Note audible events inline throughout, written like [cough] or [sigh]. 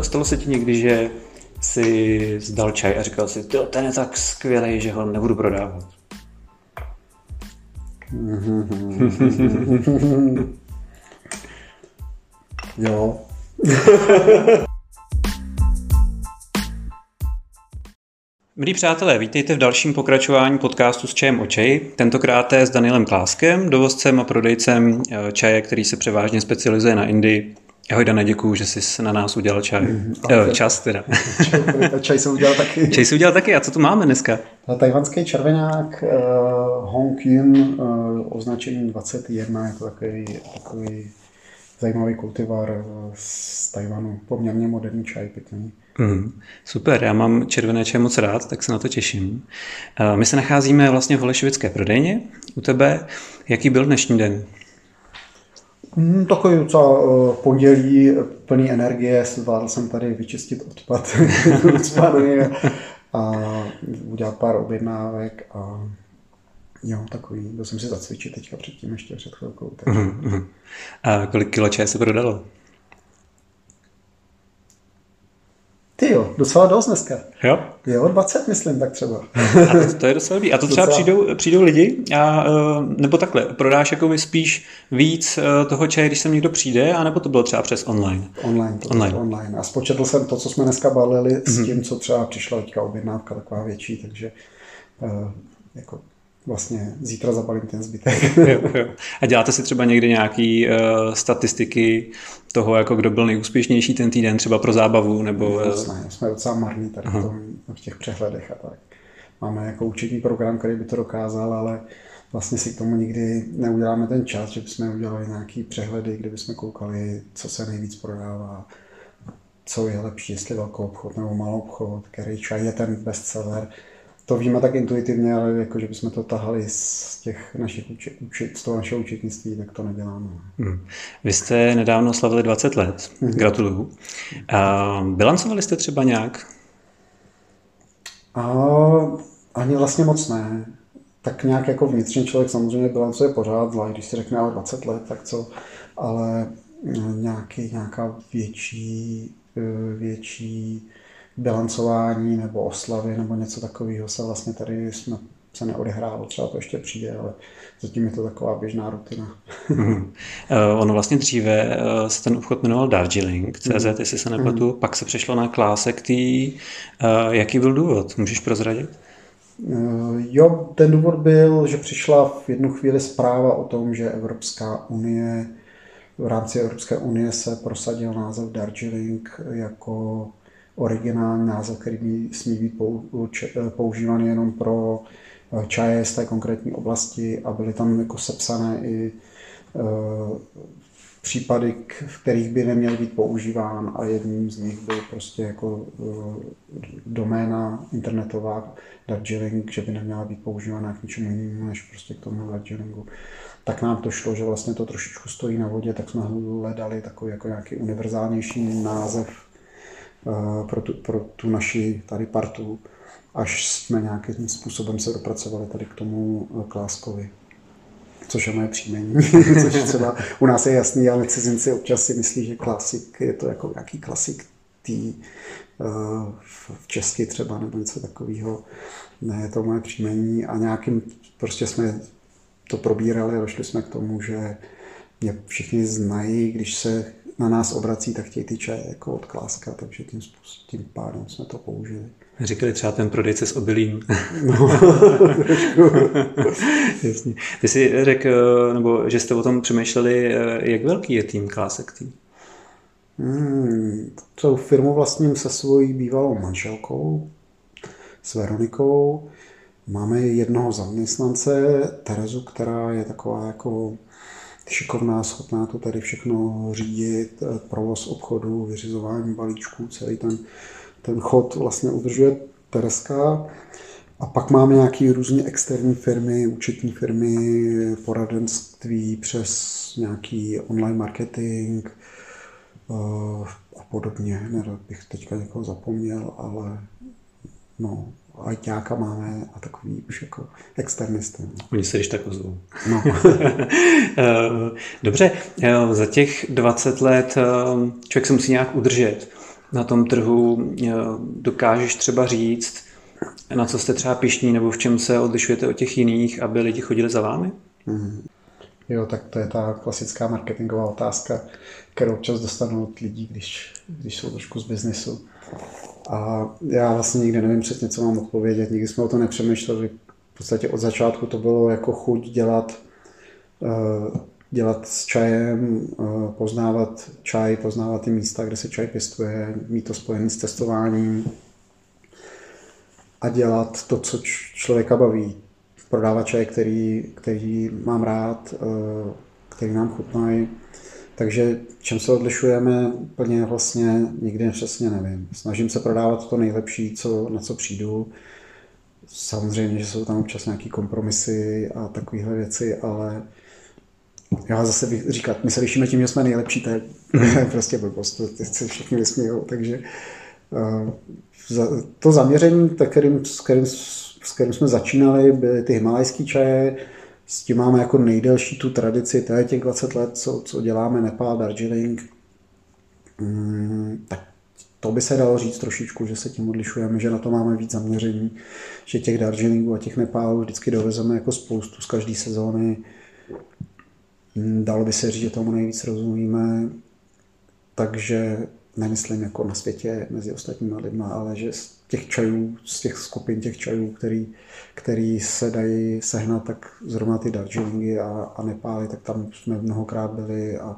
Stalo se ti někdy, že si zdal čaj a říkal si, ten je tak skvělý, že ho nebudu prodávat? [laughs] jo. [laughs] Milí přátelé, vítejte v dalším pokračování podcastu s čajem o čaji. Tentokrát s Danielem Kláskem, dovozcem a prodejcem eh, čaje, který se převážně specializuje na Indii Ahoj Dane, děkuju, že jsi na nás udělal čaj. Mm, okay. Čas teda. čaj jsem udělal taky. [laughs] Čaj jsem udělal taky. A co tu máme dneska? Tajvanský červenák uh, Hong Yun, uh, označení 21, je to takový, takový zajímavý kultivar z Tajvanu. Poměrně moderní čaj, pěkný. Mm, super, já mám červené čaj moc rád, tak se na to těším. Uh, my se nacházíme vlastně v Holešovické prodejně u tebe. Jaký byl dnešní den? Hmm, takový docela uh, pondělí, plný energie, zvládl jsem tady vyčistit odpad [laughs] a udělat pár objednávek a jo, takový, byl jsem si zacvičit teďka předtím ještě před chvilkou. Takže... Uh-huh. A kolik kilo čaje se prodalo? Ty jo, docela dost dneska. Jo? Jo, 20 myslím tak třeba. A to, to je docela dobrý. A to třeba docela... přijdou, přijdou lidi, a, eh, nebo takhle, prodáš jako spíš víc eh, toho čaje, když sem někdo přijde, anebo to bylo třeba přes online? Online. To online. online. A spočetl jsem to, co jsme dneska balili mm-hmm. s mhm. tím, co třeba přišla teďka objednávka taková větší, takže uh, jako vlastně zítra zabalím ten zbytek. [laughs] jo, jo. A děláte si třeba někdy nějaký uh, statistiky toho, jako kdo byl nejúspěšnější ten týden, třeba pro zábavu? Nebo, uh... ne, jsme docela marní tady v, tom, v těch přehledech a tak. Máme jako účetní program, který by to dokázal, ale vlastně si k tomu nikdy neuděláme ten čas, že bychom udělali nějaký přehledy, kde bychom koukali, co se nejvíc prodává, co je lepší, jestli velkou obchod nebo malou obchod, který čaj je ten bestseller to víme tak intuitivně, ale jako, že bychom to tahali z těch našich učit, učit, z toho našeho učitnictví, tak to neděláme. Hmm. Vy jste nedávno slavili 20 let, hmm. gratuluju. A bilancovali jste třeba nějak? A, ani vlastně moc ne. Tak nějak jako vnitřně člověk samozřejmě bilancuje pořád, zvlášť když si řekne ale 20 let, tak co, ale nějaký, nějaká větší, eh, větší bilancování nebo oslavy nebo něco takového se vlastně tady jsme se neodehrálo, třeba to ještě přijde, ale zatím je to taková běžná rutina. mm. ono vlastně dříve uh, se ten obchod jmenoval Darjeeling, CZ, mm. jestli se nepletu, mm. pak se přešlo na Klásek tý. Uh, jaký byl důvod? Můžeš prozradit? Jo, ten důvod byl, že přišla v jednu chvíli zpráva o tom, že Evropská unie, v rámci Evropské unie se prosadil název Darjeeling jako originální název, který by smí být používaný jenom pro eh, čaje z té konkrétní oblasti a byly tam jako sepsané i eh, případy, v kterých by neměl být používán a jedním z nich byl prostě jako eh, doména internetová Darjeeling, že by neměla být používána k ničemu jinému než prostě k tomu Darjeelingu. Tak nám to šlo, že vlastně to trošičku stojí na vodě, tak jsme hledali takový jako nějaký univerzálnější název pro tu, pro tu naši tady partu, až jsme nějakým způsobem se dopracovali tady k tomu eh, Kláskovi což je moje příjmení, [laughs] což třeba u nás je jasný, ale cizinci občas si myslí, že klasik je to jako nějaký klasik tý, eh, v česky třeba nebo něco takového. Ne, je to moje příjmení a nějakým prostě jsme to probírali a došli jsme k tomu, že mě všichni znají, když se na nás obrací, tak chtějí ty čaje jako od Kláska, takže tím, tím pádem jsme to použili. Říkali třeba ten prodejce s obilím. [laughs] No, [laughs] Jasně. Ty jsi řekl, nebo že jste o tom přemýšleli, jak velký je tým Klásek tým? Hmm, celou firmu vlastním se svojí bývalou manželkou, s Veronikou. Máme jednoho zaměstnance, Terezu, která je taková jako šikovná, schopná to tady všechno řídit, eh, provoz obchodu, vyřizování balíčků, celý ten, ten chod vlastně udržuje Tereska. A pak máme nějaké různé externí firmy, účetní firmy, poradenství přes nějaký online marketing eh, a podobně. Nerad bych teďka někoho zapomněl, ale no, ajťáka máme a takový už jako externisty. No. Oni se když tak ozvou. No. [laughs] Eh, dobře, eh, za těch 20 let eh, člověk se musí nějak udržet. na tom trhu dokážeš třeba říct, na co jste třeba pišní nebo v čem se odlišujete od těch jiných, aby lidi chodili za vámi? Mm. Jo, tak to je ta klasická marketingová otázka, kterou občas dostanu od lidí, když, když jsou trošku z biznesu. A já vlastně nikdy nevím přesně, co mám odpovědět, nikdy jsme o to nepřemýšleli. V podstatě od začátku to bylo jako chuť dělat, eh, dělat s čajem, eh, poznávat čaj, poznávat ty místa, kde se čaj pěstuje, mít to spojené s testováním a dělat to, co člověka baví. Prodávat čaj, který, který mám rád, eh, který nám chutnají takže čem se odlišujeme, plně vlastně nikdy přesně nevím. Snažím se prodávat to nejlepší, co, na co přijdu. Samozřejmě, že jsou tam občas nějaké kompromisy a takovéhle věci, ale já zase bych říkat, my se lišíme tím, že jsme nejlepší, to je [laughs] prostě blbost, to se všichni vysmějou, takže uh, to zaměření, kterým, s, kterým, s kterým jsme začínali, byly ty himalajské čaje, s tím máme jako nejdelší tu tradici, to je těch 20 let, co, co děláme Nepal, Darjeeling. Mm, tak to by se dalo říct trošičku, že se tím odlišujeme, že na to máme víc zaměření, že těch Darjeelingů a těch Nepálů vždycky dovezeme jako spoustu z každé sezóny. Mm, dalo by se říct, že tomu nejvíc rozumíme, takže nemyslím jako na světě mezi ostatními lidmi, ale že těch čajů, z těch skupin těch čajů, který, který se dají sehnat, tak zrovna ty Darjeelingy a, a Nepály, tak tam jsme mnohokrát byli a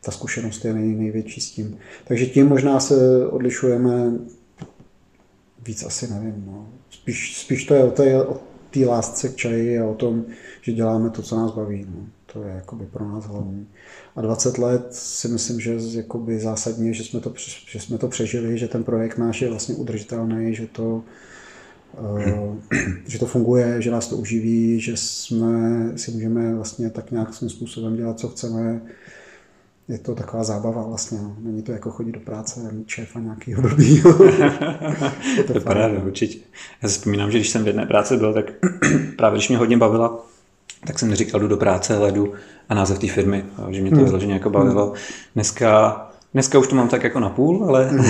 ta zkušenost je nej, největší s tím. Takže tím možná se odlišujeme víc asi nevím. No. Spíš, spíš to je o té, o té lásce k čaji a o tom, že děláme to, co nás baví. No. To je jakoby pro nás hlavní. A 20 let si myslím, že jakoby zásadně, že jsme, to, že jsme to přežili, že ten projekt náš je vlastně udržitelný, že to, uh, že to funguje, že nás to uživí, že jsme si můžeme vlastně tak nějak svým způsobem dělat, co chceme. Je to taková zábava vlastně. No. Není to jako chodit do práce a mít šéfa nějakýho blbýho. [laughs] je to, to paráda, určitě. Já si vzpomínám, že když jsem v jedné práci byl, tak [clears throat] právě když mě hodně bavila tak jsem neříkal, jdu do práce, ale jdu a název té firmy, že mě to hmm. vyloženě jako bavilo. Dneska Dneska už to mám tak jako na půl, ale, mm.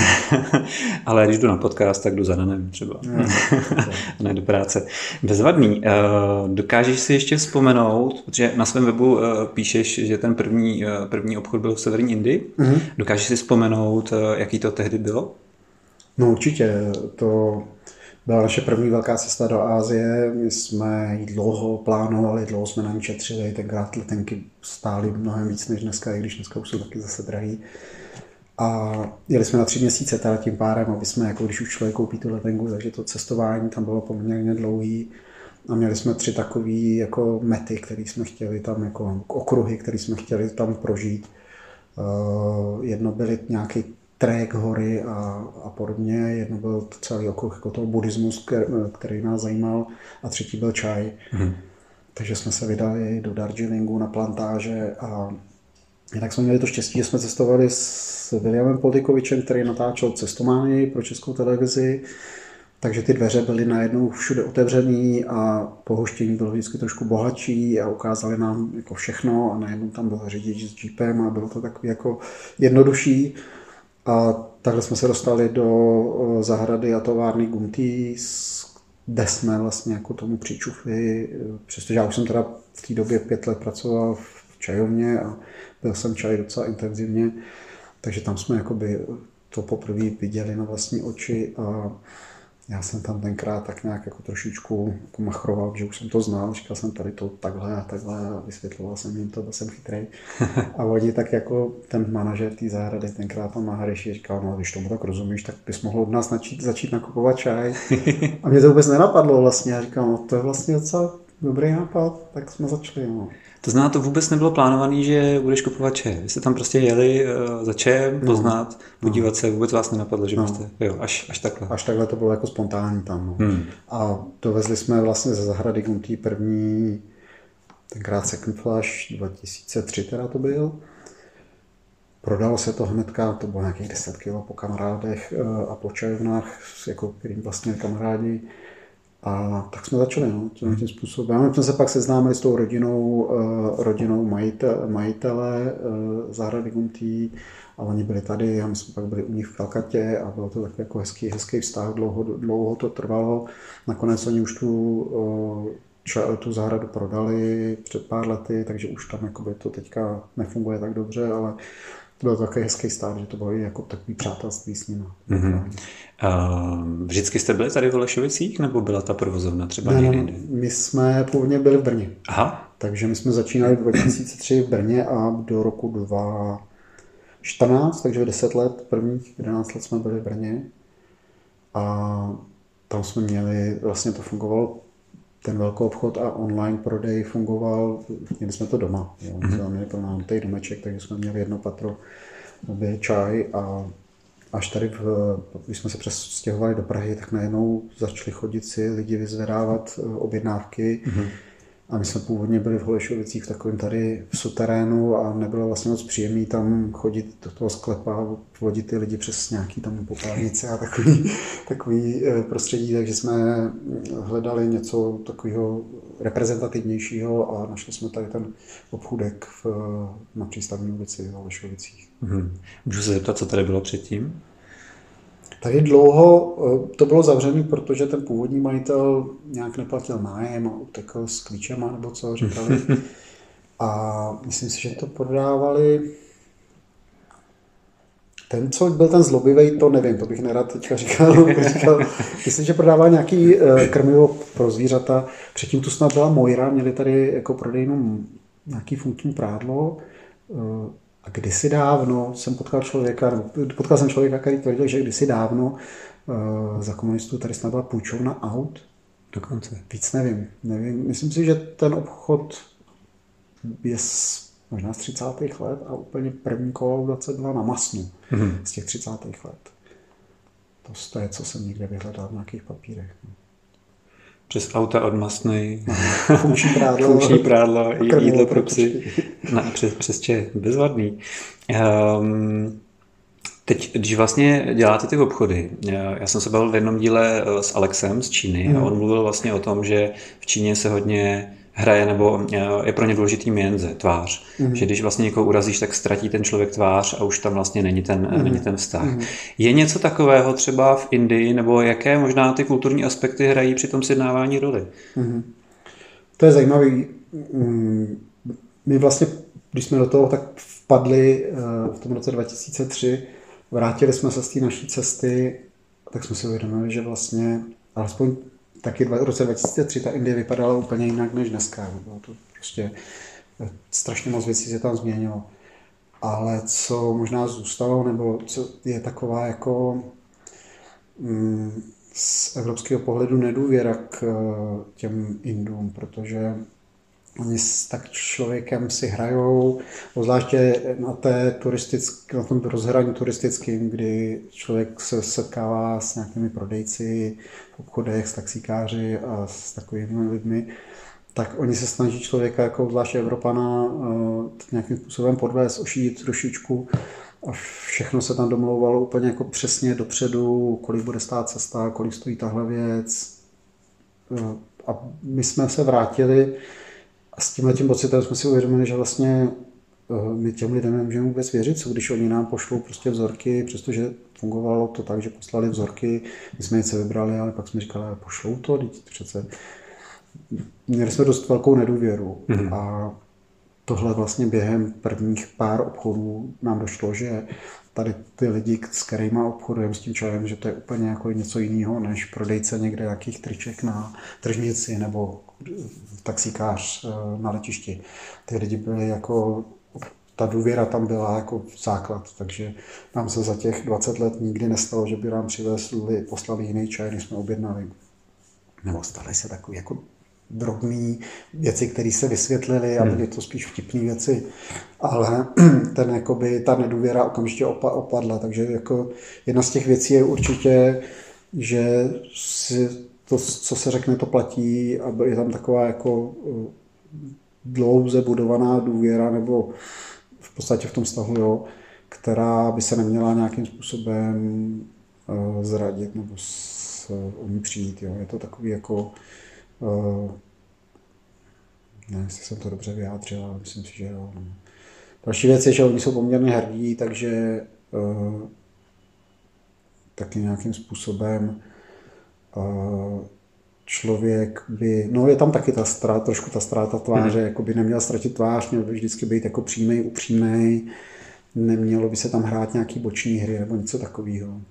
[laughs] ale když jdu na podcast, tak jdu za danem třeba. [laughs] Mm. ne do práce. Bezvadný. Eh, dokážeš si ještě vzpomenout, protože na svém webu eh, píšeš, že ten první, eh, první obchod byl v severní Indii. Mm. Dokážeš si vzpomenout, jaký to tehdy bylo? No určitě. To byla naše první velká cesta do Ázie. My jsme ji dlouho plánovali, dlouho jsme na ní četřili. Tenkrát letenky stály mnohem víc než dneska, i když dneska už jsou taky zase drahý. A jeli jsme na tři měsíce teda tím párem, aby jsme, jako když už člověk koupí tu letenku, takže to cestování tam bylo poměrně dlouhý. A měli jsme tři takové jako mety, které jsme chtěli tam, jako okruhy, které jsme chtěli tam prožít. Uh, jedno byly nějaký trek hory a, a podobně. Jedno byl to celý okruh jako toho buddhismu, který nás zajímal a třetí byl čaj. Mm. Takže jsme se vydali do Darjeelingu na plantáže a jinak jsme měli to štěstí, že jsme cestovali s Williamem Poltikovičem, který natáčel cestomány pro českou televizi. Takže ty dveře byly najednou všude otevřený a pohoštění bylo vždycky trošku bohatší a ukázali nám jako všechno a najednou tam byl řidič s jeepem a bylo to takový jako jednodušší. A takhle jsme se dostali do zahrady a továrny Gunty, kde jsme vlastně jako tomu přičufli, přestože já už jsem teda v té době pět let pracoval v čajovně a byl jsem čaj docela intenzivně, takže tam jsme jakoby to poprvé viděli na vlastní oči a já jsem tam tenkrát tak nějak jako trošičku jako machroval, že už jsem to znal, říkal jsem tady to takhle a takhle a vysvětloval jsem jim to, byl jsem chytrý. [laughs] A oni tak jako ten manažer té zahrady, tenkrát pan Mahariši, říkal, no když tomu tak rozumíš, tak bys mohl od nás začít, začít nakupovat čaj. [laughs] A mě to vůbec nenapadlo vlastně, já říkám, no to je vlastně docela dobrý nápad, tak jsme začali. No. To znamená, to vůbec nebylo plánované, že budeš kupovat čaj. Vy jste tam prostě jeli uh, za čajem, no. poznat, no. podívat se, vůbec vás nenapadlo, že no. byste, jo, až, až takhle. Až takhle to bylo jako spontánní tam. No. Hmm. A dovezli jsme vlastně ze zahrady Guntý první, tenkrát Second Flash, 2003 teda to byl. Prodalo se to hnedka, to bylo nějakých 10 kg po kamarádech uh, a po čajovnách, jako kterým vlastně kamarádi. A tak jsme začali, no, tím, tím způsobem. My jsme se pak seznámili s tou rodinou, uh, rodinou majitele, majitele uh, zahrady Guntý a oni byli tady a my jsme pak byli u nich v Kalkatě a bylo to takový jako hezký, hezký vztah, dlouho, dlouho to trvalo. Nakonec oni už tu, uh, tu zahradu prodali před pár lety, takže už tam to teďka nefunguje tak dobře, ale to byl takový hezký stát, že to bylo jako takový přátelství s nimi. Mm-hmm. Uh, vždycky jste byli tady v Olešovicích, nebo byla ta provozovna třeba ne, někde? My jsme původně byli v Brně. Aha. Takže my jsme začínali v 2003 v Brně a do roku 2014, takže 10 let, prvních 11 let jsme byli v Brně. A tam jsme měli, vlastně to fungovalo ten velký obchod a online prodej fungoval, měli jsme to doma. Jo. Mm-hmm. Jsme měli plnánutý domeček, takže jsme měli jedno patro, obě čaj a až tady, v, když jsme se přestěhovali do Prahy, tak najednou začali chodit si lidi vyzvedávat eh, objednávky. Mm-hmm a my jsme původně byli v Holešovicích v takovém tady v suterénu a nebylo vlastně moc příjemný tam chodit do toho sklepa vodit ty lidi přes nějaký tam popelnice a takový, [laughs] takový eh, prostředí, takže jsme hledali něco takového reprezentativnějšího a našli jsme tady ten obchůdek v, na přístavní ulici v Holešovicích. Hmm. Můžu se zeptat, co tady bylo předtím? Tady dlouho eh, to bylo zavřené, protože ten původní majitel nějak neplatil nájem a utekl s klíčema nebo co říkali. [laughs] A myslím si, že to prodávali ten, co byl ten zlobivý, to nevím, to bych nerad teďka říkal. [laughs] říkal myslím, že prodával nějaký eh, krmivo pro zvířata. Předtím tu snad byla Moira, měli tady jako prodejnu nějaký funkční prádlo eh, a kdysi dávno jsem potkal člověka, nebo potkal jsem člověka, který tvrdil, že kdysi dávno uh, za komunistů tady snad byla půjčovna aut. Dokonce. Víc nevím. nevím. Myslím si, že ten obchod je z, možná z 30. let a úplně první kolaudace byla na Masnu mm-hmm. z těch 30. let. To je, co jsem někde vyhledal v nějakých papírech. No přes auta od masnej, funkční [laughs] prádlo, [laughs] funkční prádlo jídlo pro psy, na, přes, přes če, bezvadný. Um, Teď, když vlastně děláte ty obchody, já jsem se bavil v jednom díle eh, s Alexem z Číny hmm. a on mluvil vlastně o tom, že v Číně se hodně hraje nebo eh, je pro ně důležitý mienze, tvář. Mm. Že když vlastně někoho urazíš, tak ztratí ten člověk tvář a už tam vlastně není ten, mm. není ten vztah. Mm. Je něco takového třeba v Indii, nebo jaké možná ty kulturní aspekty hrají při tom sjednávání roli? Mm. To je zajímavé. My vlastně, když jsme do toho tak vpadli eh, v tom roce 2003, vrátili jsme se z té naší cesty, tak jsme si uvědomili, že vlastně alespoň taky v roce 2003 ta Indie vypadala úplně jinak než dneska. Bylo to prostě eh, strašně moc věcí se tam změnilo. Ale co možná zůstalo, nebo co je taková jako mm, z evropského pohledu nedůvěra k eh, těm Indům, protože s tak člověkem si hrajou, zvláště na, té turistick, na tom rozhraní turistickým, kdy člověk se setkává s nějakými prodejci v obchodech, s taxikáři a s takovými lidmi, tak oni se snaží člověka, jako zvláště Evropana, eh, nějakým způsobem podvést, ošít trošičku a všechno se tam domlouvalo úplně jako přesně dopředu, kolik bude stát cesta, kolik stojí tahle věc. Eh, a my jsme se vrátili a s tímhle tím pocitem jsme si uvědomili, že vlastně eh, my těm lidem nemůžeme vůbec věřit, co když oni nám pošlou prostě vzorky, přestože fungovalo to tak, že poslali vzorky, my jsme něco vybrali, ale pak jsme říkali, ale pošlou to, teď přece. Měli jsme dost velkou nedůvěru mm-hmm. a tohle vlastně během prvních pár obchodů nám došlo, že tady ty lidi, s kterými obchodujeme s tím čajem, že to je úplně jako něco jiného, než prodejce někde jakých triček na tržnici nebo taxikář eh, na letišti. Ty lidi byli jako, ta důvěra tam byla jako základ, takže nám se za těch 20 let nikdy nestalo, že by nám přivezli, poslali jiný čaj, než jsme objednali. Nebo staly se takový jako drobné věci, které se vysvětlily a hmm. byly to spíš vtipné věci, ale [clears throat] ten, jakoby, ta nedůvěra okamžitě opadla, takže jako jedna z těch věcí je určitě, že si to, co se řekne, to platí a je tam taková jako eh, dlouze budovaná důvěra nebo v podstatě v tom vztahu, jo, která by se neměla nějakým způsobem uh, zradit nebo umí přijít. Jo. Je to takový jako, uh, nevím, jestli jsem to dobře vyjádřil, ale myslím si, že jo. Další věc je, že oni jsou poměrně hrdí, takže uh, taky nějakým způsobem uh, člověk by, no je tam taky ta ztráta, trošku ta ztráta tváře, hmm. jako by neměl ztratit tvář, měl by vždycky být jako přímý, upřímný, nemělo by se tam hrát nějaký boční hry nebo něco takového.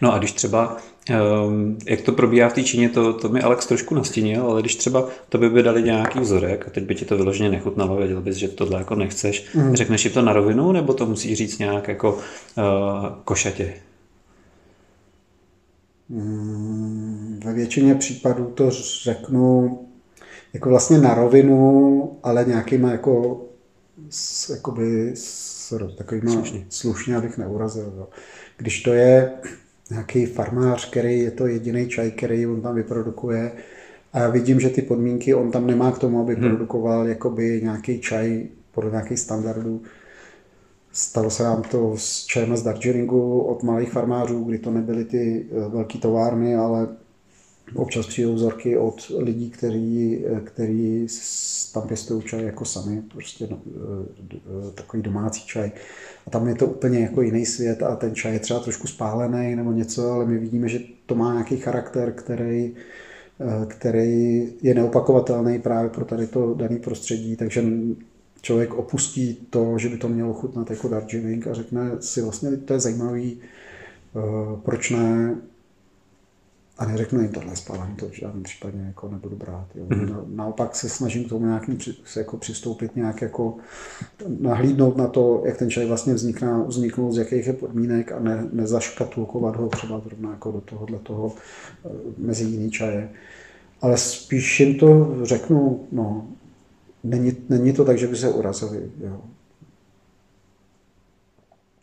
No a když třeba, ehm, jak to probíhá v té Číně, to, to mi Alex trošku nastínil, ale když třeba to by, by dali nějaký vzorek a teď by ti to vyloženě nechutnalo, věděl bys, že tohle jako nechceš, mm. řekneš jim to na rovinu, nebo to musíš říct nějak jako uh, košatě? Mm, ve většině případů to řeknu jako vlastně na rovinu, ale nějakýma jako s, jakoby s takovýma slušně, slušně abych neurazil. Jo. Když to je nějaký farmář, který je to jediný čaj, který on tam vyprodukuje a já vidím, že ty podmínky on tam nemá k tomu, aby hmm. produkoval jakoby nějaký čaj podle nějakých standardů. Stalo se nám to s čajem z Darjeelingu od malých farmářů, kdy to nebyly ty eh, velké továrny, ale občas přijdou vzorky od lidí, kteří, eh, kteří tam pěstují čaj jako sami, prostě no, eh, takový domácí čaj. A tam je to úplně jako jiný svět a ten čaj je třeba trošku spálený nebo něco, ale my vidíme, že to má nějaký charakter, který, eh, který je neopakovatelný právě pro tady to dané prostředí, takže člověk opustí to, že by to mělo chutnat jako Darjeeling a řekne si vlastně, to je zajímavý, proč ne, a neřeknu jim tohle spálení, to v žádném případě jako nebudu brát. Jo. Mm-hmm. Naopak se snažím k tomu nějakým se jako přistoupit, nějak jako nahlídnout na to, jak ten čaj vlastně vznikná, vzniknul, z jakých je podmínek a ne, nezaškatulkovat ho třeba zrovna jako do tohohle toho eh, mezi jiný čaje. Ale spíš jim to řeknu, no, není, není to tak, že by se urazili. Jo.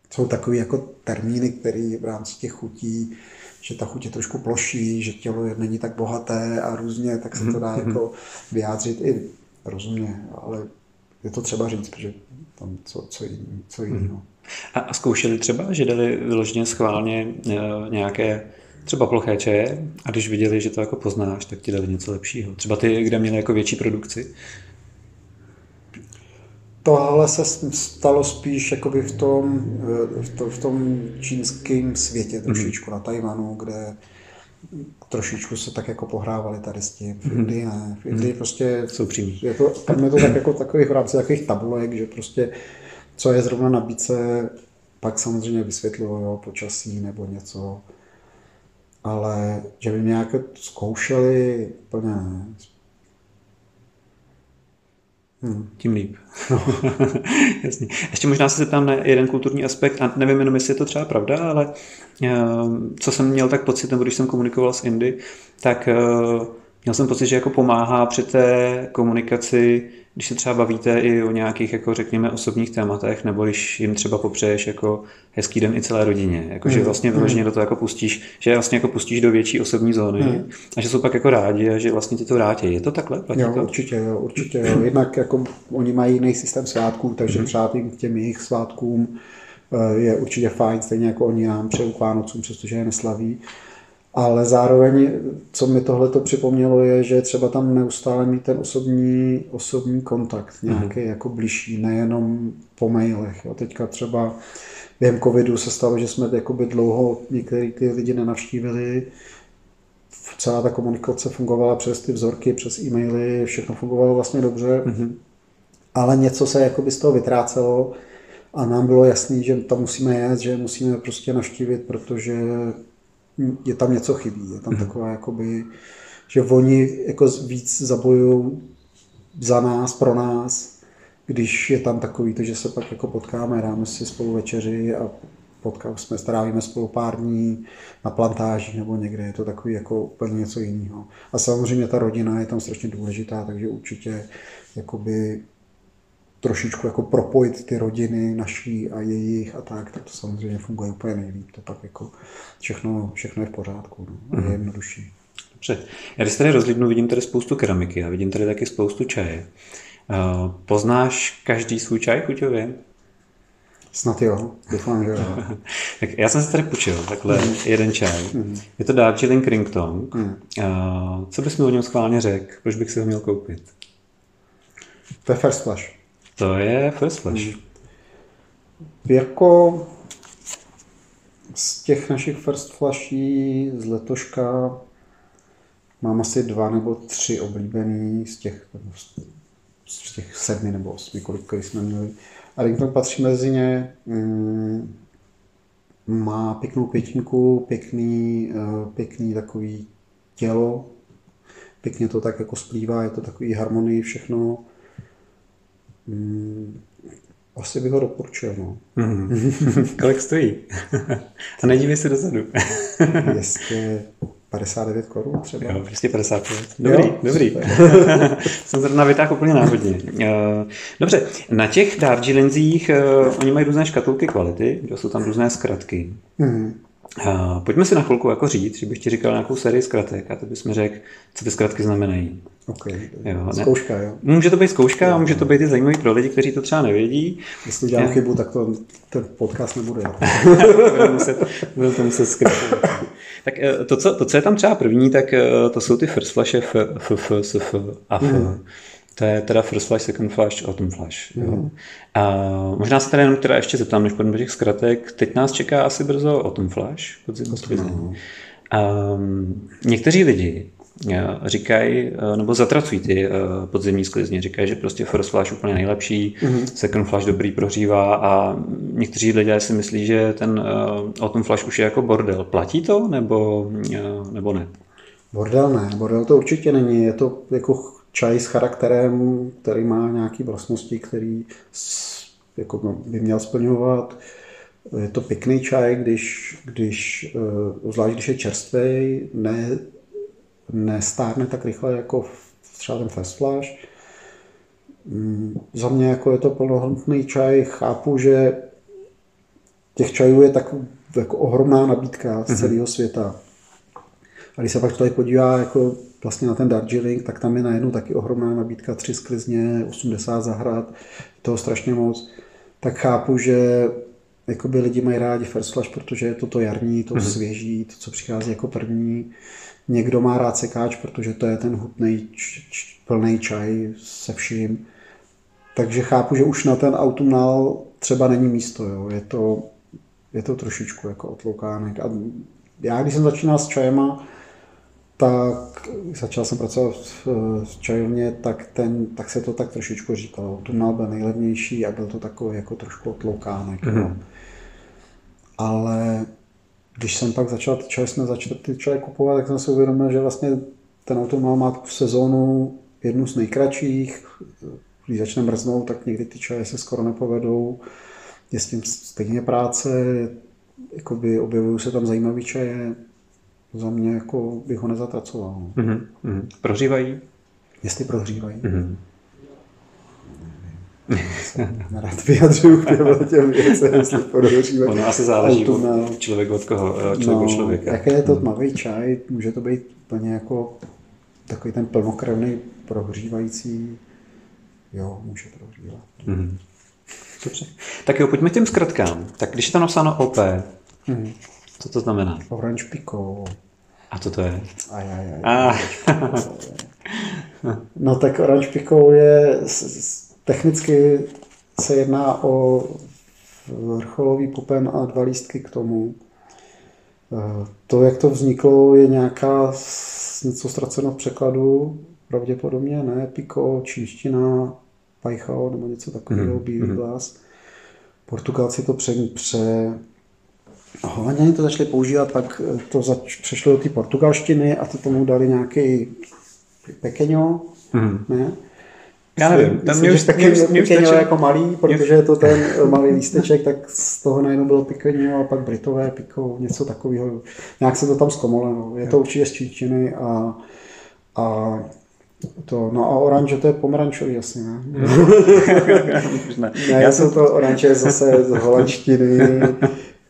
Jsou takové jako termíny, které v rámci těch chutí že ta chuť je trošku ploší, že tělo je, není tak bohaté a různě, tak se to dá mm-hmm. jako vyjádřit i rozumně, ale je to třeba říct, protože tam co, co, jiný, co jiného. Mm-hmm. A, a zkoušeli třeba, že dali vyloženě schválně e, nějaké třeba ploché čeje a když viděli, že to jako poznáš, tak ti dali něco lepšího. Třeba ty, kde měli jako větší produkci? Tohle se stalo spíš jakoby v tom, v, to, v tom čínském světě mhm. trošičku, mm-hmm. na Tajvanu, kde trošičku se tak jako pohrávali tady s tím. V mhm. Indii ne. V Indii mm-hmm. prostě... Jsou přímý. Je to, tam je to tak jako takových v rámci takových tabulek, že prostě co je zrovna nabídce, pak samozřejmě vysvětlují počasí nebo něco. Ale že by nějak zkoušeli, úplně ne. Hmm, tím líp. [laughs] Jasně. Ještě možná se zeptám na jeden kulturní aspekt, a nevím jenom, jestli je to třeba pravda, ale uh, co jsem měl tak pocit, nebo když jsem komunikoval s Indy, tak uh, měl jsem pocit, že jako pomáhá při té komunikaci když se třeba bavíte i o nějakých, jako řekněme, osobních tématech, nebo když jim třeba popřeješ jako hezký den i celé rodině, jako mm. že vlastně vyloženě mm. do toho jako pustíš, že vlastně jako pustíš do větší osobní zóny mm. a že jsou pak jako rádi a že vlastně ti to vrátí. Je to takhle? Platí jo, to? určitě, jo, určitě. Jo. Jednak jako oni mají jiný systém svátků, takže mm. jim k těm jejich svátkům eh, je určitě fajn, stejně jako oni nám přeju k Vánocům, přestože je neslaví. Ale zároveň, co mi tohle to připomnělo, je, že třeba tam neustále mít ten osobní, osobní kontakt, nějaký mm-hmm. jako blížší, nejenom po mailech. Jo. Teďka třeba během covidu se stalo, že jsme jakoby dlouho některý ty lidi nenavštívili, celá ta komunikace fungovala přes ty vzorky, přes e-maily, všechno fungovalo vlastně dobře, mm-hmm. ale něco se jakoby z toho vytrácelo a nám bylo jasný, že tam musíme jet, že musíme prostě navštívit, protože je tam něco chybí. Je tam mm. taková, jakoby, že oni jako víc zabojují za nás, pro nás, když je tam takový to, že se pak jako potkáme, dáme si spolu večeři a potkáme, jsme, strávíme spolu pár dní na plantáži nebo někde, je to takový jako úplně něco jiného. A samozřejmě ta rodina je tam strašně důležitá, takže určitě jakoby trošičku jako propojit ty rodiny naší a jejich a tak, tak to samozřejmě funguje úplně nejlíp. To pak jako všechno, všechno je v pořádku, no, je mhm. jednodušší. Dobře. Já když tady rozlídnu, vidím tady spoustu keramiky a vidím tady taky spoustu čaje. Uh, poznáš každý svůj čaj chuťově? Snad jo, doufám, že jo. [laughs] Tak já jsem si tady půjčil takhle mm. jeden čaj. Mm. Je to Darjeeling Ringtone. Mm. Uh, co bys mi o něm schválně řekl? Proč bych si ho měl koupit? To je First Flash. To je First Flash. Mm. Jako z těch našich First Flashí z letoška mám asi dva nebo tři oblíbený z těch, z těch sedmi nebo osmi, kolik jsme měli. A Ringtone patří mezi ně. Mm, má pěknou pětinku, pěkný, uh, pěkný takový tělo, pěkně to tak jako splývá, je to takový harmonii všechno. Mm, asi bych ho doporučil. No. [laughs] Mm. Kolik stojí? [laughs] A nedívej se dozadu. [laughs] 259 korun třeba. Jo, 255. Dobrý, jo, dobrý. Jsem zrovna vytáhl úplně náhodně. Eh, dobře, na těch Darjeelingzích uh, oni mají různé škatulky kvality, jsou tam různé zkratky. Mm. Uh, pojďme si na chvilku jako říct, že bych ti říkal nějakou sérii zkratek a ty bys mi řekl, co ty zkratky znamenají. Okay. Jo, zkouška, jo. Může to být zkouška jo, a může to být i zajímavý pro lidi, kteří to třeba nevědí. Jestli dělám já... chybu, tak to, ten podcast nebude. [laughs] budeme muset, budeme muset zkrátit. Tak eh, to co, to, co je tam třeba první, tak eh, to jsou ty first flash F, F, F, S, F a F. Mm. To je teda First Flash, Second Flash, Autumn Flash. Mm. Jo. Mhm. A možná se tady jenom teda ještě zeptám, než půjdeme do těch zkratek. Teď nás čeká asi brzo Autumn Flash, podzim no. Um, někteří lidi eh, říkají, nebo zatracují ty podzimní sklizně, říkají, že prostě First Flash úplně nejlepší, mm-hmm. Second Flash dobrý prohřívá a někteří lidé si myslí, že ten Autumn Flash už je jako bordel. Platí to nebo, nebo ne? Bordel ne, bordel to určitě není, je to jako čaj s charakterem, který má nějaké vlastnosti, který jako by měl splňovat. Je to pěkný čaj, když, když eh, zvlášť když je čerstvý, ne, nestárne tak rychle jako třeba ten fast flash. Mm, za mě jako je to plnohodnotný čaj, chápu, že těch čajů je tak jako ohromná nabídka z mhm. celého světa. A když se pak člověk podívá jako vlastně na ten Darjeeling, tak tam je najednou taky ohromná nabídka, tři sklizně, 80 zahrad, toho strašně moc. Tak chápu, že jakoby lidi mají rádi First Flash, protože je to to jarní, to mm-hmm. svěží, to, co přichází jako první. Někdo má rád sekáč, protože to je ten hutný, plný čaj se vším. Takže chápu, že už na ten autumnál třeba není místo. Jo. Je, to, je to trošičku jako otloukánek. A já, když jsem začínal s čajema, tak začal jsem pracovat v čajovně, tak, ten, tak se to tak trošičku říkalo. Tunel byl nejlevnější a byl to takový jako trošku otloukánek. Mm-hmm. No. Ale když jsem pak začal ty čaje, jsme začali ty čaje kupovat, tak jsem si uvědomil, že vlastně ten automal má v sezónu jednu z nejkratších. Když začne mrznout, tak někdy ty čaje se skoro nepovedou. Je s tím stejně práce, jakoby objevují se tam zajímavé čaje, za mě jako bych ho nezatracoval. Mm-hmm. Prohřívají? Jestli prohřívají. [laughs] Mm-hmm. Rád vyjadřuju k těm věcem, jestli prohřívají. Ono asi záleží od člověk od koho, eh, člověk no, od člověka. Jaké je to mhm. tmavý čaj, může to být úplně jako takový ten plnokrevný prohřívající, jo, může prohřívat. Mm-hmm. Dobře. Tak jo, pojďme k těm zkratkám. Tak když je tam napsáno OP, mm. Co to znamená? Orange Pico. A co to je? Aj, aj, aj. A. [laughs] no tak Orange Pico je technicky se jedná o vrcholový pupen a dva lístky k tomu. Eh, to, jak to vzniklo, je nějaká něco ztraceno v překladu, pravděpodobně, ne, Pico, čínština, Pajchao nebo něco takového, mm-hmm. bílý glas. Portugalci to pře, pře, Holanděni to začali používat, pak to zač, přešlo do té portugalštiny a to tomu dali nějaký pekeňo, mm. ne? Já nevím, ten mě už taky mě, mě jako malý, protože je to ten malý lísteček, tak z toho najednou bylo pekeňo a pak britové piko, něco takového. Nějak se to tam zkomoleno. Je to určitě z Číčiny a, a to, no a oranže to je pomerančový asi, ne? [laughs] ne, já jsem to oranže zase z holandštiny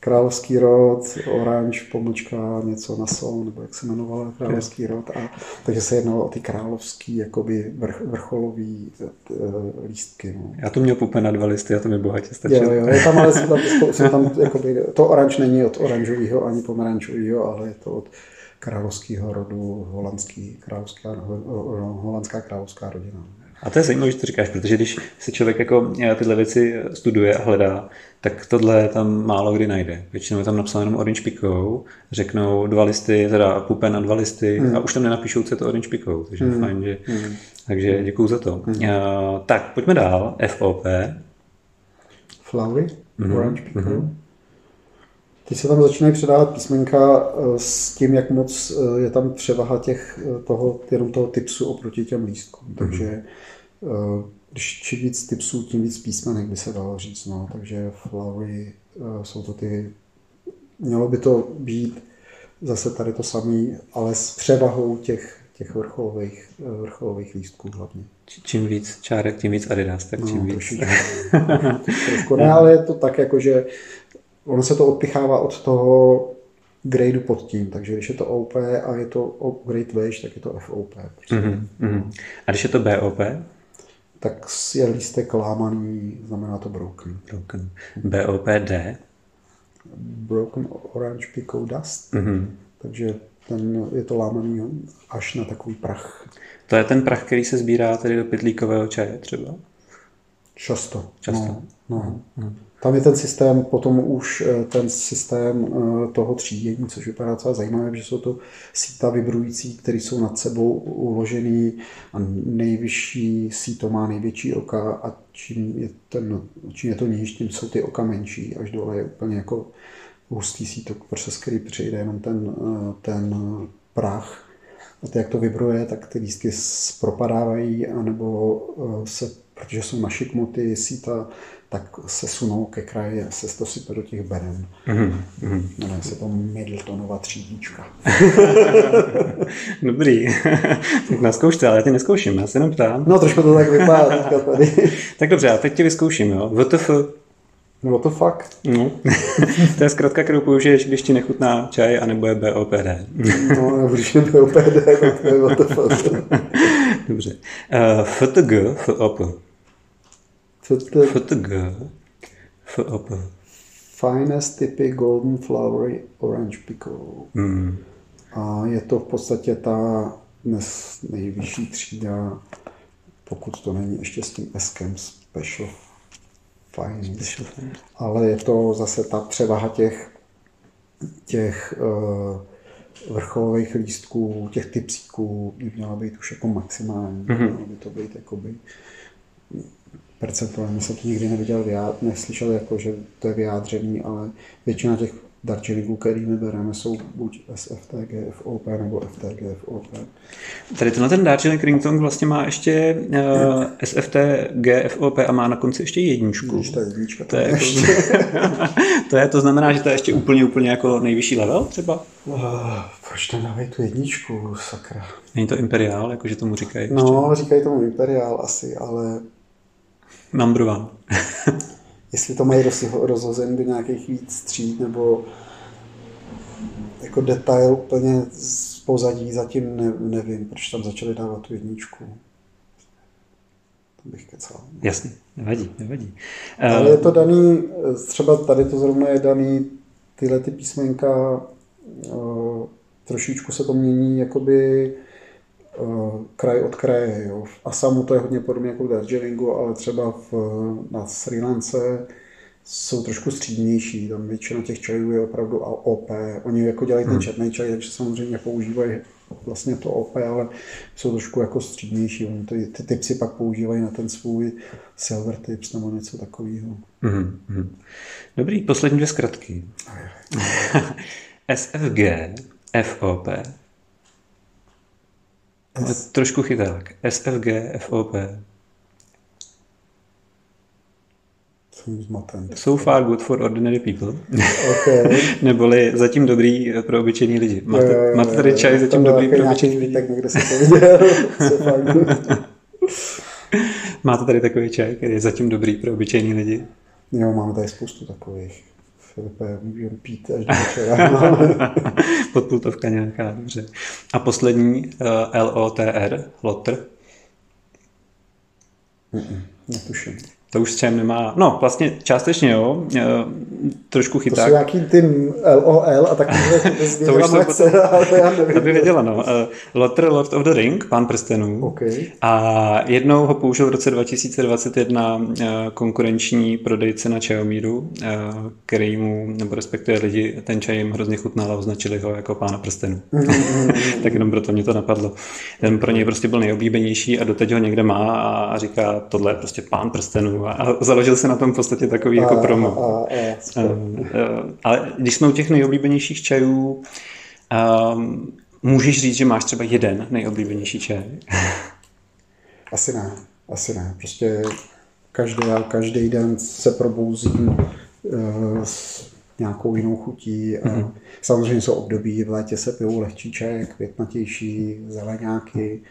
královský rod, oranž, pomlčka, něco na sol, nebo jak se jmenovala královský rod. A, takže se jednalo o ty královský jakoby vrch, vrcholový uh, lístky. No. Já to měl úplně na dva listy, a to mi bohatě stačilo. Jo, jo, je tam, ale jsou tam, [laughs] jsou tam jakoby, to oranž není od oranžového ani pomerančového, ale je to od královského rodu holandský, královská, holandská královská rodina. A to je zajímavé, že to říkáš, protože když se člověk jako eh, tyhle věci studuje a hledá, tak tohle tam málo kdy najde. Většinou je tam napsáno jenom Orange Picou, řeknou dva listy, teda pupen a dva listy hmm. a už tam nenapíšou, co je to Orange Picou, takže hmm. fajn, že, hmm. takže děkuju za to. Hmm. Uh, tak, pojďme dál, FOP. Flowery, hmm. Orange Picou. Hmm. Teď se tam začínají předávat písmenka eh, s tím, jak moc eh, je tam převaha těch, toho, jenom toho typsu oproti těm lístkům. Hmm. Takže když čím víc tipsů, tím víc písmenek by se dalo říct. No. Takže flowery jsou to ty, mělo by to být zase tady to samé, ale s převahou těch, těch vrcholových, vrcholových lístků hlavně. Čím víc čárek, tím víc Adidas, tak čím no, víc. [laughs] trošku ne, ale je to tak, jako že ono se to odpichává od toho gradeu pod tím, takže když je to OP a je to grade vejš, tak je to FOP. Prostě. Mm-hmm. A když je to BOP? tak je lístek lámaný, znamená to broken. Broken. BOPD? Broken Orange Pico Dust. Mm-hmm. Takže ten, je to lámaný až na takový prach. To je ten prach, který se sbírá tady do pytlíkového čaje třeba? Často. Často. No, no. Mm-hmm. Tam je ten systém, potom už eh, ten systém eh, toho třídění, což vypadá docela zajímavé, že jsou to síta vibrující, které jsou nad sebou uložený a nejvyšší síto má největší oka a čím je, ten, čím je to níž, tím jsou ty oka menší, až dole je úplně jako hustý síto, přes který přejde jenom ten, eh, ten prach. A ty, jak to vibruje, tak ty lístky propadávají, anebo se, protože jsou našiknuty síta, tak se sunou ke kraji a se to sype do těch beren. Mm-hmm. Jmenuje se to Middletonova třídíčka. [laughs] Dobrý. [laughs] tak naskoušte, ale já ty neskouším, já se jenom ptám. No trošku to tak vypadá tady. [laughs] tak dobře, a teď tě vyzkouším, jo. WTF. No to fakt. No. to je zkrátka, kterou použiješ, když ti nechutná čaj, anebo je BOPD. no, když je BOPD, tak to je WTF. Dobře. Uh, FTG, FOP. FTG. FOP. Finest typy Golden Flowery Orange Pickle. Mm. A je to v podstatě ta dnes nejvyšší třída, pokud to není ještě s tím Eskem Special Fine. Ale je to zase ta převaha těch, těch uh, vrcholových lístků, těch typsíků by měla být už jako maximální. Mm-hmm. Mělo by to být jakoby percentuálně jsem to nikdy neviděl, neslyšel, jako, že to je vyjádřený, ale většina těch darčelíků, který my bereme, jsou buď SFT, GFOP nebo FT, GFOP. Tady tenhle ten Darjeeling Ringtone vlastně má ještě uh, SFT, GFOP a má na konci ještě jedničku. Když to je jednička, to, je, ještě. [laughs] to je, to znamená, že to je ještě úplně, úplně jako nejvyšší level třeba? Uh, proč to dávají tu jedničku, sakra? Není to Imperiál, jakože tomu říkají? No, ještě? říkají tomu Imperiál asi, ale Number one. [laughs] Jestli to mají rozhozen do nějakých víc tříd, nebo jako detail úplně z pozadí, zatím ne, nevím, proč tam začali dávat tu jedničku. To bych kecal. Jasně, nevadí, nevadí. Ale je to daný, třeba tady to zrovna je daný, tyhle ty písmenka, trošičku se to mění, jakoby Eh, kraj od kraje. Jo. V Asamu to je hodně podobně jako v Darjeelingu, ale třeba v, na Sri Lance jsou trošku střídnější. Tam většina těch čajů je opravdu OP. Oni jako dělají ten hmm. černý čaj, takže samozřejmě používají vlastně to OP, ale jsou trošku jako střídnější. Oni ty, ty tipsy pak používají na ten svůj silver tips nebo něco takového. Mm-hmm. Dobrý, poslední dvě zkratky. SFG, [laughs] FOP. Trošku chyták. SFG, FOP. Jsem zmaten. So far good for ordinary people. Okay. [laughs] Neboli zatím dobrý pro obyčejný lidi. Máte, jo, jo, máte tady čaj zatím dobrý pro obyčejný lidi? Tak někde se to viděl. so [laughs] Máte tady takový čaj, který je zatím dobrý pro obyčejný lidi? Jo, máme tady spoustu takových. Filipe, můžeme pít až do večera. [laughs] Podpultovka nějaká, dobře. A poslední uh, LOTR, LOTR? Mm-mm, netuším. To už s čem nemá, no vlastně částečně jo, e, trošku chyták. To jsou nějaký ty LOL a taky [laughs] to už moje dcera, ale já nevím. [laughs] To by věděla, no. Lotter Lord of the Ring, pán prstenů. Okay. A jednou ho použil v roce 2021 uh, konkurenční prodejce na Čajomíru, uh, který mu, nebo respektive lidi, ten čaj jim hrozně chutnal a označili ho jako pána prstenů. Mm-hmm. [laughs] tak jenom proto mě to napadlo. Ten pro něj prostě byl nejoblíbenější a doteď ho někde má a říká, tohle je prostě pán prstenů a založil se na tom v podstatě takový jako promo. A, a, a, ale když jsme u těch nejoblíbenějších čajů, um, můžeš říct, že máš třeba jeden nejoblíbenější čaj? [laughs] Asi ne, asi ne. Prostě každý, každý den se probouzím uh, s nějakou jinou chutí. A mm-hmm. Samozřejmě jsou období, v létě se pijou lehčí čaj, květnatější, zeleňáky,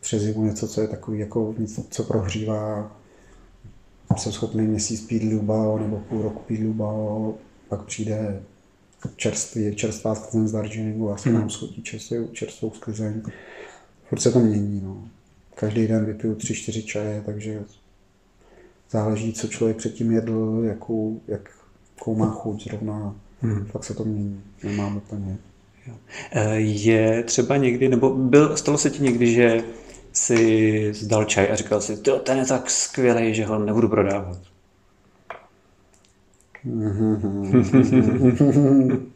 přes zimu něco, co je takový jako něco, co prohřívá jsem schopný měsíc pít Lubao nebo půl roku pít Lubao, pak přijde čerstvý, čerstvá sklizeň z Darjeelingu, já si hmm. mám schutí čerstvou, čerstvou sklizeň. Furt se to mění. No. Každý den vypiju tři, čtyři čaje, takže záleží, co člověk předtím jedl, jakou, jak, jakou má chuť zrovna. Hmm. Fakt se to mění. Nemám úplně. Je třeba někdy, nebo byl, stalo se ti někdy, že si zdal čaj a říkal si, ten je tak skvělý, že ho nebudu prodávat. [laughs]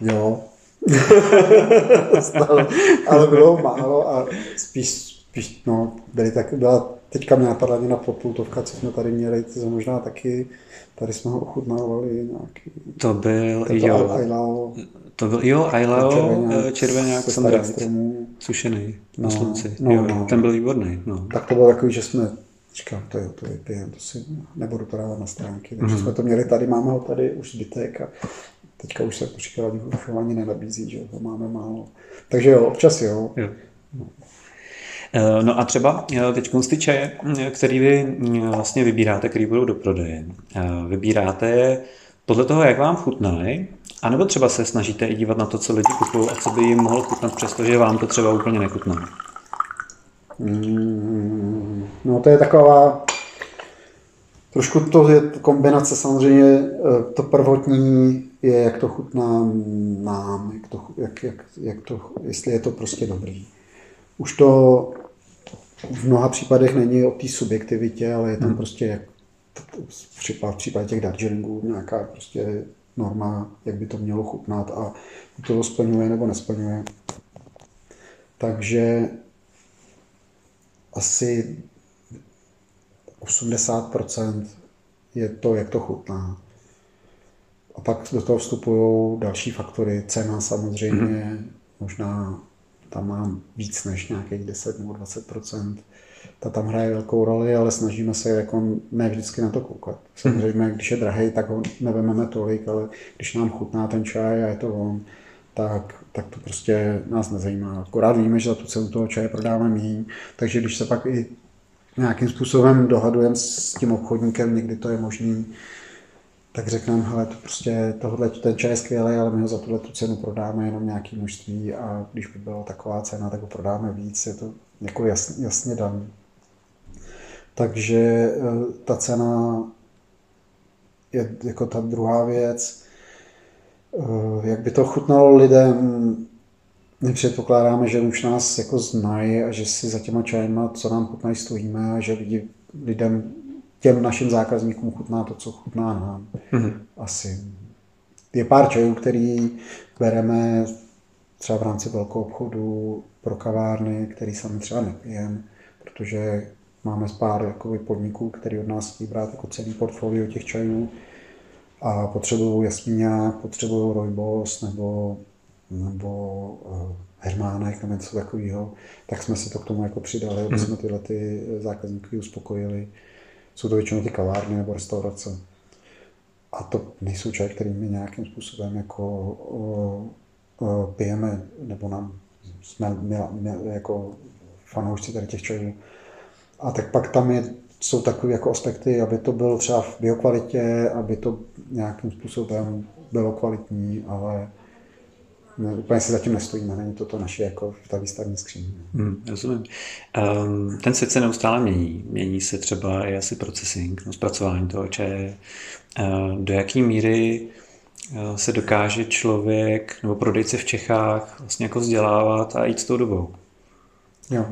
jo. [laughs] ale bylo málo a spíš, spíš no, byly tak, byla, teďka mě napadla na popultovka, co jsme tady měli, to možná taky, tady jsme ho ochutnávali nějaký. To byl, jo. To byl, jo, Aileo, červený Sandra, sušený na no, slunci. No, jo, no. Ten byl výborný. No. Tak to bylo takový, že jsme Říkám, to jo, to vypijem, to si nebudu to dávat na stránky. Takže mm-hmm. jsme to měli tady, máme ho tady už zbytek a teďka už se to říkala, ani nenabízí, že ho máme málo. Takže jo, občas jo. jo. No. Eh, no a třeba eh, teď ty čaje, který vy vlastně vybíráte, který budou do prodeje, eh, vybíráte podle toho, jak vám chutnají, a nebo třeba se snažíte i dívat na to, co lidi kupují a co by jim mohlo chutnat, přestože vám to třeba úplně nechutná? Mm, no to je taková, trošku to je kombinace samozřejmě, eh, to prvotní je, jak to chutná nám, jak to, jak, jak, jak to, jestli je to prostě dobrý. Už to v mnoha případech není o té subjektivitě, ale je tam hmm. prostě jak v případě, těch Darjeelingů nějaká prostě norma, jak by to mělo chutnat a to splňuje nebo nesplňuje. Takže asi 80% je to, jak to chutná. A pak do toho vstupují další faktory. Cena samozřejmě, mm-hmm. možná tam mám víc než nějakých 10 nebo 20 ta tam hraje velkou roli, ale snažíme se jako ne vždycky na to koukat. Samozřejmě, když je drahý, tak ho nevememe tolik, ale když nám chutná ten čaj a je to on, tak, tak to prostě nás nezajímá. Akorát víme, že za tu cenu toho čaje prodáváme méně, takže když se pak i nějakým způsobem dohadujeme s tím obchodníkem, někdy to je možný, tak řekneme, hele, to prostě tohle, ten čaj je skvělý, ale my ho za tuhle tu cenu prodáme jenom nějaký množství a když by byla taková cena, tak ho prodáme víc, je to jako jasně, jasně daný. Takže eh, ta cena je jako ta druhá věc. Eh, jak by to chutnalo lidem, my předpokládáme, že už nás jako znají a že si za těma čajema, co nám chutnají, stojíme a že lidi, lidem, těm našim zákazníkům chutná to, co chutná nám. Mm-hmm. Asi. Je pár čajů, který bereme třeba v rámci velkou obchodu pro kavárny, který sami třeba nepijeme, protože Máme pár jakoby, podniků, který od nás chtějí brát jako celý portfolio těch čajů a potřebují jasmíňák, potřebují rojbos nebo, nebo uh, hermánek nebo něco takového, tak jsme si to k tomu jako přidali, aby mhm. jsme tyhle ty zákazníky uspokojili. Jsou to většinou ty kavárny nebo restaurace. A to nejsou čaje, který my nějakým způsobem jako uh, pijeme, nebo nám jsme my, jako fanoušci tady těch čajů a tak pak tam je jsou takové jako aspekty, aby to bylo třeba v biokvalitě, aby to nějakým způsobem bylo kvalitní, ale ne, úplně si zatím nestojíme, není to to naše jako ta výstavní skříň. Hmm, rozumím. Um, ten svět se neustále mění. Mění se třeba i asi procesing, no, zpracování toho čaje. Uh, do jaké míry se dokáže člověk nebo prodejce v Čechách vlastně jako vzdělávat a jít s tou dobou? Jo.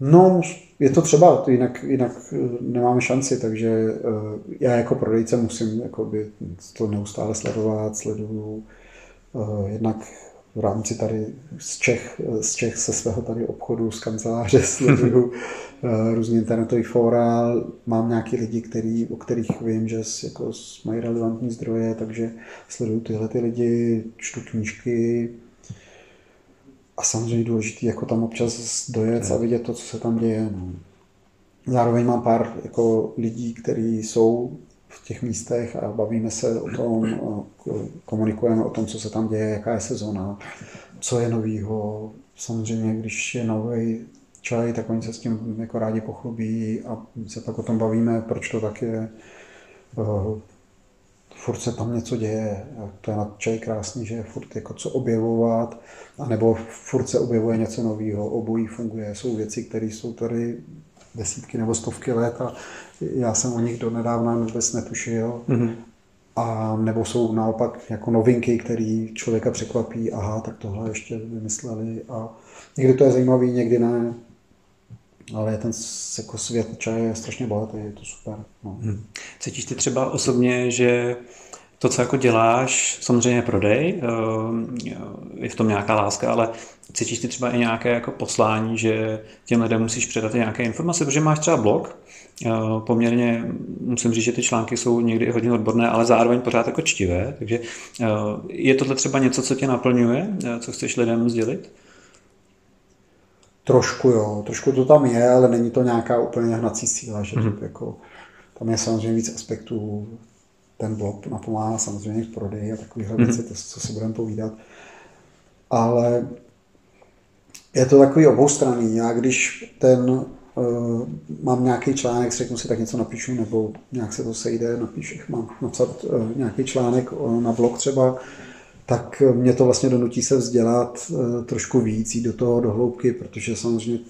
No, je to třeba, jinak, jinak eh, nemáme šanci, takže já jako prodejce musím jakoby, to neustále sledovat, sleduju Eh, jednak v rámci tady z Čech, z Čech se svého tady obchodu, z kanceláře [laughs] sleduju [laughs] eh, různý internetový fóra, mám nějaký lidi, který, o kterých vím, že jako mají relevantní zdroje, takže sleduju tyhle ty lidi, čtu knížky a samozřejmě důležité jako tam občas dojet a vidět to, co se tam děje. No. Zároveň mám pár jako lidí, kteří jsou v těch místech a bavíme se o tom, komunikujeme o tom, co se tam děje, jaká je sezona, co je novýho. Samozřejmě, když je nový čaj, tak oni se s tím jako rádi pochlubí a se pak o tom bavíme, proč to tak je. Furt se tam něco děje. To je na čaj krásný, že je furt jako co objevovat, anebo furt se objevuje něco nového, obojí funguje. Jsou věci, které jsou tady desítky nebo stovky let a já jsem o nich do nedávna vůbec netušil. Mm-hmm. A nebo jsou naopak jako novinky, které člověka překvapí, aha, tak tohle ještě vymysleli a někdy to je zajímavý, někdy ne. Ale ten jako svět čaje je strašně bohatý, je to super. No. Hmm. Cítíš ty třeba osobně, že to, co jako děláš, samozřejmě prodej, eh, je v tom nějaká láska, ale cítíš ty třeba i nějaké jako poslání, že těm lidem musíš předat nějaké informace, protože máš třeba blog, eh, poměrně, musím říct, že ty články jsou někdy hodně odborné, ale zároveň pořád jako čtivé, takže eh, je tohle třeba něco, co tě naplňuje, co chceš lidem sdělit? Trošku jo, trošku to tam je, ale není to nějaká úplně hnací síla, že mm-hmm. jako, tam je samozřejmě víc aspektů ten blog napomáhá samozřejmě v prodeji a takovéhle mm-hmm. věci, to, co si budeme povídat. Ale je to takový oboustranný. Já když ten uh, mám nějaký článek, řeknu si, tak něco napíšu, nebo nějak se to sejde, napíšu, mám napsat uh, nějaký článek uh, na blog třeba, tak mě to vlastně donutí se vzdělat uh, trošku víc, jít do toho do hloubky, protože samozřejmě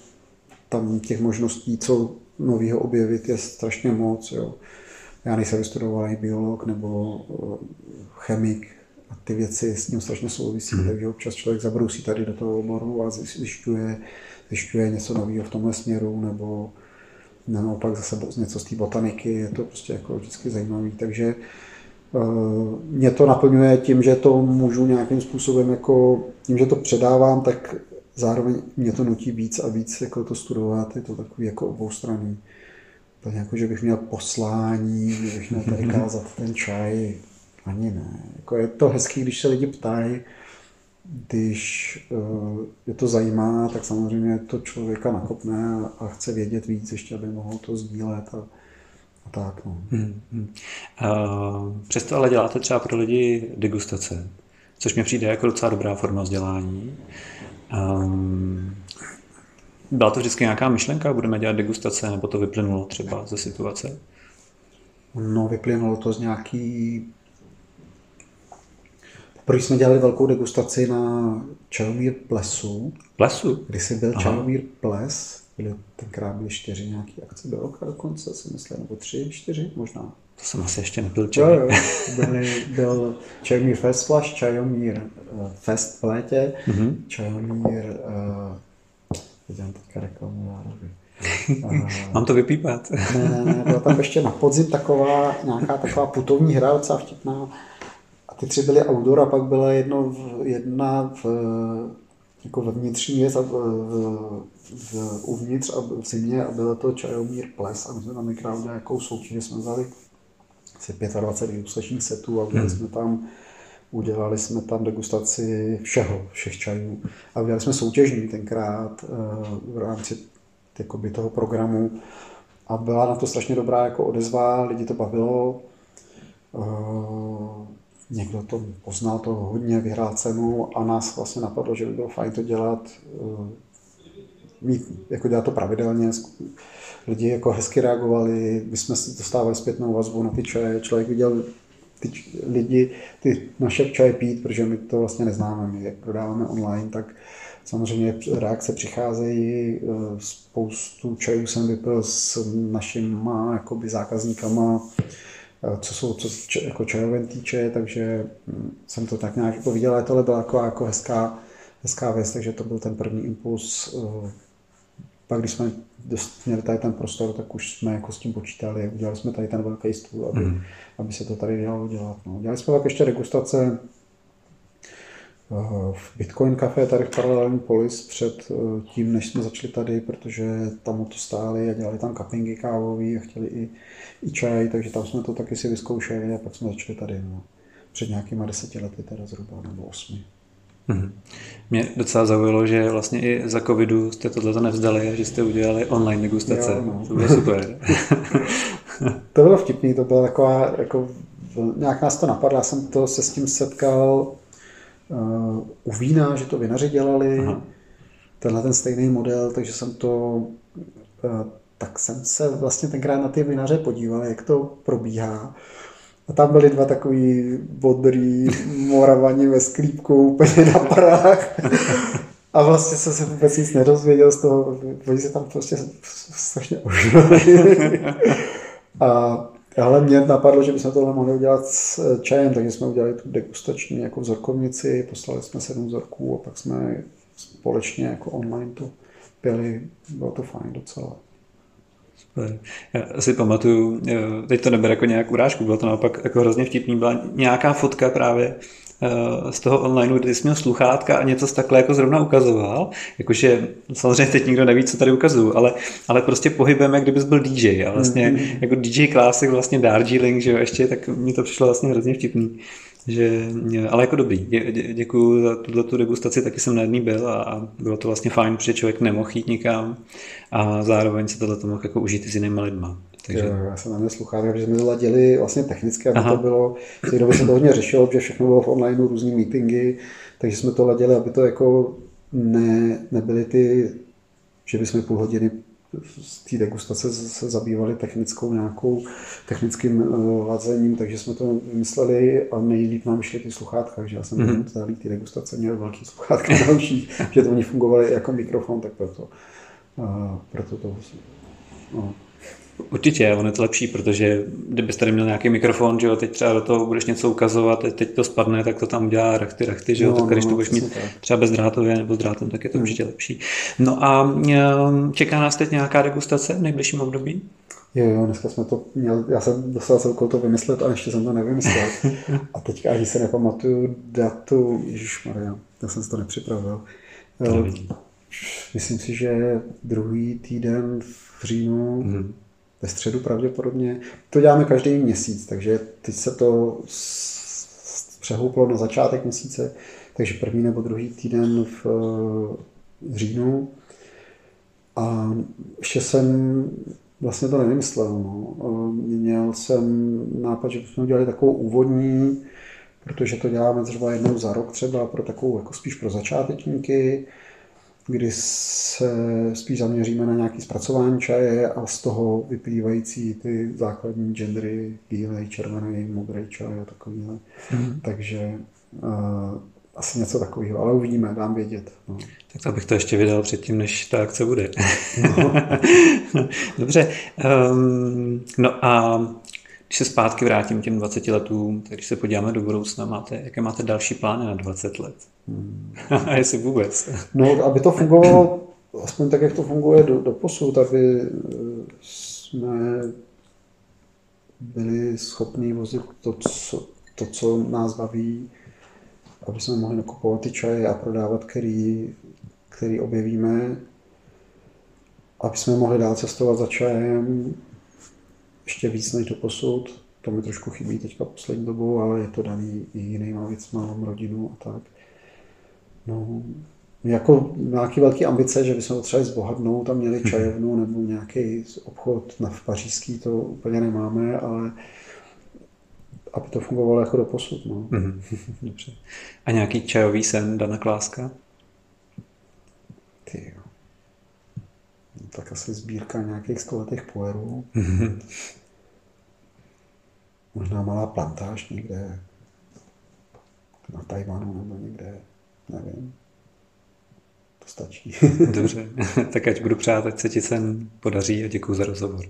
tam těch možností, co nového objevit, je strašně moc. Jo já nejsem vystudovaný biolog nebo eh, chemik a ty věci s ním strašně souvisí, mm. takže občas člověk zabrousí tady do toho oboru a zjišťuje, zjišťuje něco nového v tomhle směru nebo naopak zase něco z té botaniky, je to prostě jako vždycky zajímavý, takže uh, mě to naplňuje tím, že to můžu nějakým způsobem jako, tím, že to předávám, tak zároveň mě to nutí víc a víc jako to studovat, je to takový jako oboustranný úplně jako, že bych měl poslání, že bych měl tady kázat ten čaj, ani ne. Jako je to hezký, když se lidi ptají, když uh, je to zajímá, tak samozřejmě to člověka nakopne a, a chce vědět víc, ještě aby mohl to sdílet a, a tak. No. Hmm, hmm. Uh, přesto ale děláte třeba pro lidi degustace, což mi přijde jako docela dobrá forma vzdělání. Um, byla to vždycky nějaká myšlenka, budeme dělat degustace, nebo to vyplynulo třeba ze situace? No, vyplynulo to z nějaký... Poprvé jsme dělali velkou degustaci na Čajomír Plesu. Plesu? Kdy jsi byl Čajomír Ples, byly, tenkrát byly čtyři nějaké akce do roka dokonce, si myslím, nebo tři, čtyři možná. To jsem asi ještě nebyl čaj. Jo, jo. Byly, byl Čajomír Fest Flash, Čajomír uh, Fest v létě, mm-hmm. Čajomír uh, dělám teďka reklamu nároby. [laughs] Mám to vypípat. ne, ne, ne, byla tam ještě na podzim taková, nějaká taková putovní hra, docela vtipná. A ty tři byly outdoor a pak byla jedno, v, jedna v, jako ve vnitřní věc a v, v, v, uvnitř a v zimě a bylo to Čajomír ples a my jsme tam vykrát udělali jakou soutěž, jsme vzali asi 25 degustačních setů a udělali hmm. jsme tam Udělali jsme tam degustaci všeho, všech čajů. A udělali jsme soutěžní tenkrát eh, v rámci jakoby, toho programu. A byla na to strašně dobrá jako odezva, lidi to bavilo. Eh, někdo to poznal to hodně, vyhrál cenu a nás vlastně napadlo, že by bylo fajn to dělat eh, mít, jako dělat to pravidelně, lidi jako hezky reagovali, my jsme dostávali zpětnou vazbu na ty čaje, člověk viděl ty lidi, ty naše čaje pít, protože my to vlastně neznáme, my je prodáváme online, tak samozřejmě reakce přicházejí, eh, spoustu čajů jsem vypil s našima jakoby zákazníkama, eh, co jsou co jako čajovém týče, takže hm, jsem to tak nějak jako viděl, ale tohle byla jako, jako hezká, hezká věc, takže to byl ten první impuls. Eh, pak když jsme měli tady ten prostor, tak už jsme jako s tím počítali, udělali jsme tady ten velký stůl, aby, mm. aby se to tady dalo dělat. No. Dělali jsme pak ještě degustace v Bitcoin Café tady v paralelní polis před eh, tím, než jsme začali tady, protože tam to stáli a dělali tam cuppingy kávový a chtěli i, i čaj, takže tam jsme to taky si vyzkoušeli a pak jsme začali tady no. před nějakýma deseti lety teda zhruba, nebo osmi. Mm-hmm. Mě docela zaujalo, že vlastně i za covidu jste tohle nevzdali a že jste udělali online degustace. Jo, no. To bylo super. [laughs] to bylo vtipný, to bylo taková, jako, nějak nás to napadlo, já jsem to se s tím setkal uh, u vína, že to vinaři dělali, Aha. tenhle ten stejný model, takže jsem to, uh, tak jsem se vlastně tenkrát na ty vinaře podíval, jak to probíhá. A tam byly dva takový bodrý moravani ve sklípku úplně na parách. A vlastně jsem se vůbec nic nedozvěděl z toho, oni se tam prostě strašně ožili. A ale mě napadlo, že bychom tohle mohli udělat s čajem, takže jsme udělali tu degustační jako vzorkovnici, poslali jsme sedm vzorků a pak jsme společně jako online to pili. Bylo to fajn docela. Super. Já si pamatuju, teď to neber jako nějak urážku, bylo to naopak jako hrozně vtipný, byla nějaká fotka právě Eh, z toho online, kdy jsi měl sluchátka a něco takhle jako zrovna ukazoval. Jakože samozřejmě teď nikdo neví, co tady ukazuju, ale, ale prostě pohybem, jak kdybys byl DJ. A vlastně mm-hmm. jako DJ Classic, vlastně Darjeeling, že jo, ještě, tak mi to přišlo vlastně hrozně vtipný. Že, ale jako dobrý, dě, dě, děkuji za tuto tu degustaci, taky jsem na jedný byl a, a bylo to vlastně fajn, protože člověk nemohl jít nikam a zároveň se tohle mohl jako užít i s jinýma lidma. Takže... Jo, já jsem na mě sluchátka, protože jsme to ladili vlastně technicky, aby Aha. to bylo, v té době se to hodně řešilo, protože všechno bylo v online, různý meetingy, takže jsme to ladili, aby to jako ne, nebyly ty, že bychom půl hodiny z té degustace se zabývali technickou nějakou, technickým uh, ladzením, takže jsme to vymysleli a nejlíp nám šly ty sluchátka, takže já jsem mm-hmm. celý ty degustace měl velký sluchátka [laughs] další, že to oni fungovaly jako mikrofon, tak proto, uh, proto to no. Určitě, on je to lepší, protože kdybys tady měl nějaký mikrofon, že jo, teď třeba do toho budeš něco ukazovat, teď to spadne, tak to tam dělá rachty, rachty, že jo, no, tak když no, to budeš mít tak. třeba bezdrátově nebo s drátem, tak je to hmm. určitě lepší. No a ehm, čeká nás teď nějaká degustace v nejbližším období? Jo, jo, dneska jsme to měl, já jsem dostal celkou to vymyslet a ještě jsem to nevymyslel. [laughs] a teďka ani se nepamatuju datu, Maria, já jsem si to nepřipravil. To Myslím si, že druhý týden v říjnu mm ve středu pravděpodobně. To děláme každý měsíc, takže teď se to přehouplo na začátek měsíce, takže první nebo druhý týden v, v říjnu. A ještě jsem vlastně to nevymyslel. No. Měl jsem nápad, že bychom udělali takovou úvodní, protože to děláme třeba jednou za rok třeba pro takovou jako spíš pro začátečníky, kdy se spíš zaměříme na nějaké zpracování čaje a z toho vyplývající ty základní gendery, bílej, červený, modrý čaj a takovýhle. Mm. Takže uh, asi něco takového, ale uvidíme, dám vědět. No. Tak to bych to ještě vydal předtím, než ta akce bude. No. [laughs] Dobře. Um, no a když se zpátky vrátím těm 20 letům, tak když se podíváme do budoucna, máte, jaké máte další plány na 20 let? Hmm. [laughs] Jestli vůbec? No, aby to fungovalo, aspoň tak, jak to funguje do, do posud, aby eh, jsme byli schopni vozit to co, to, co nás baví, aby jsme mohli nakupovat ty čaje a prodávat, který, který objevíme, aby jsme mohli dál cestovat za čajem, ještě víc než do posud. To mi trošku chybí teďka poslední dobou, ale je to daný i jinýma věcma, mám rodinu a tak. No, jako nějaké velké ambice, že bychom třeba zbohatnout a měli čajovnu nebo nějaký obchod na v pařížský, to úplně nemáme, ale aby to fungovalo jako do posud. No. Mm-hmm. [laughs] Dobře. A nějaký čajový sen Dana Kláska? Ty tak asi sbírka nějakých stoletých poerů. Možná malá plantáž někde na Tajvanu nebo někde, nevím. To stačí. Dobře, [laughs] tak ať budu přát, ať se ti sen podaří a děkuji za rozhovor.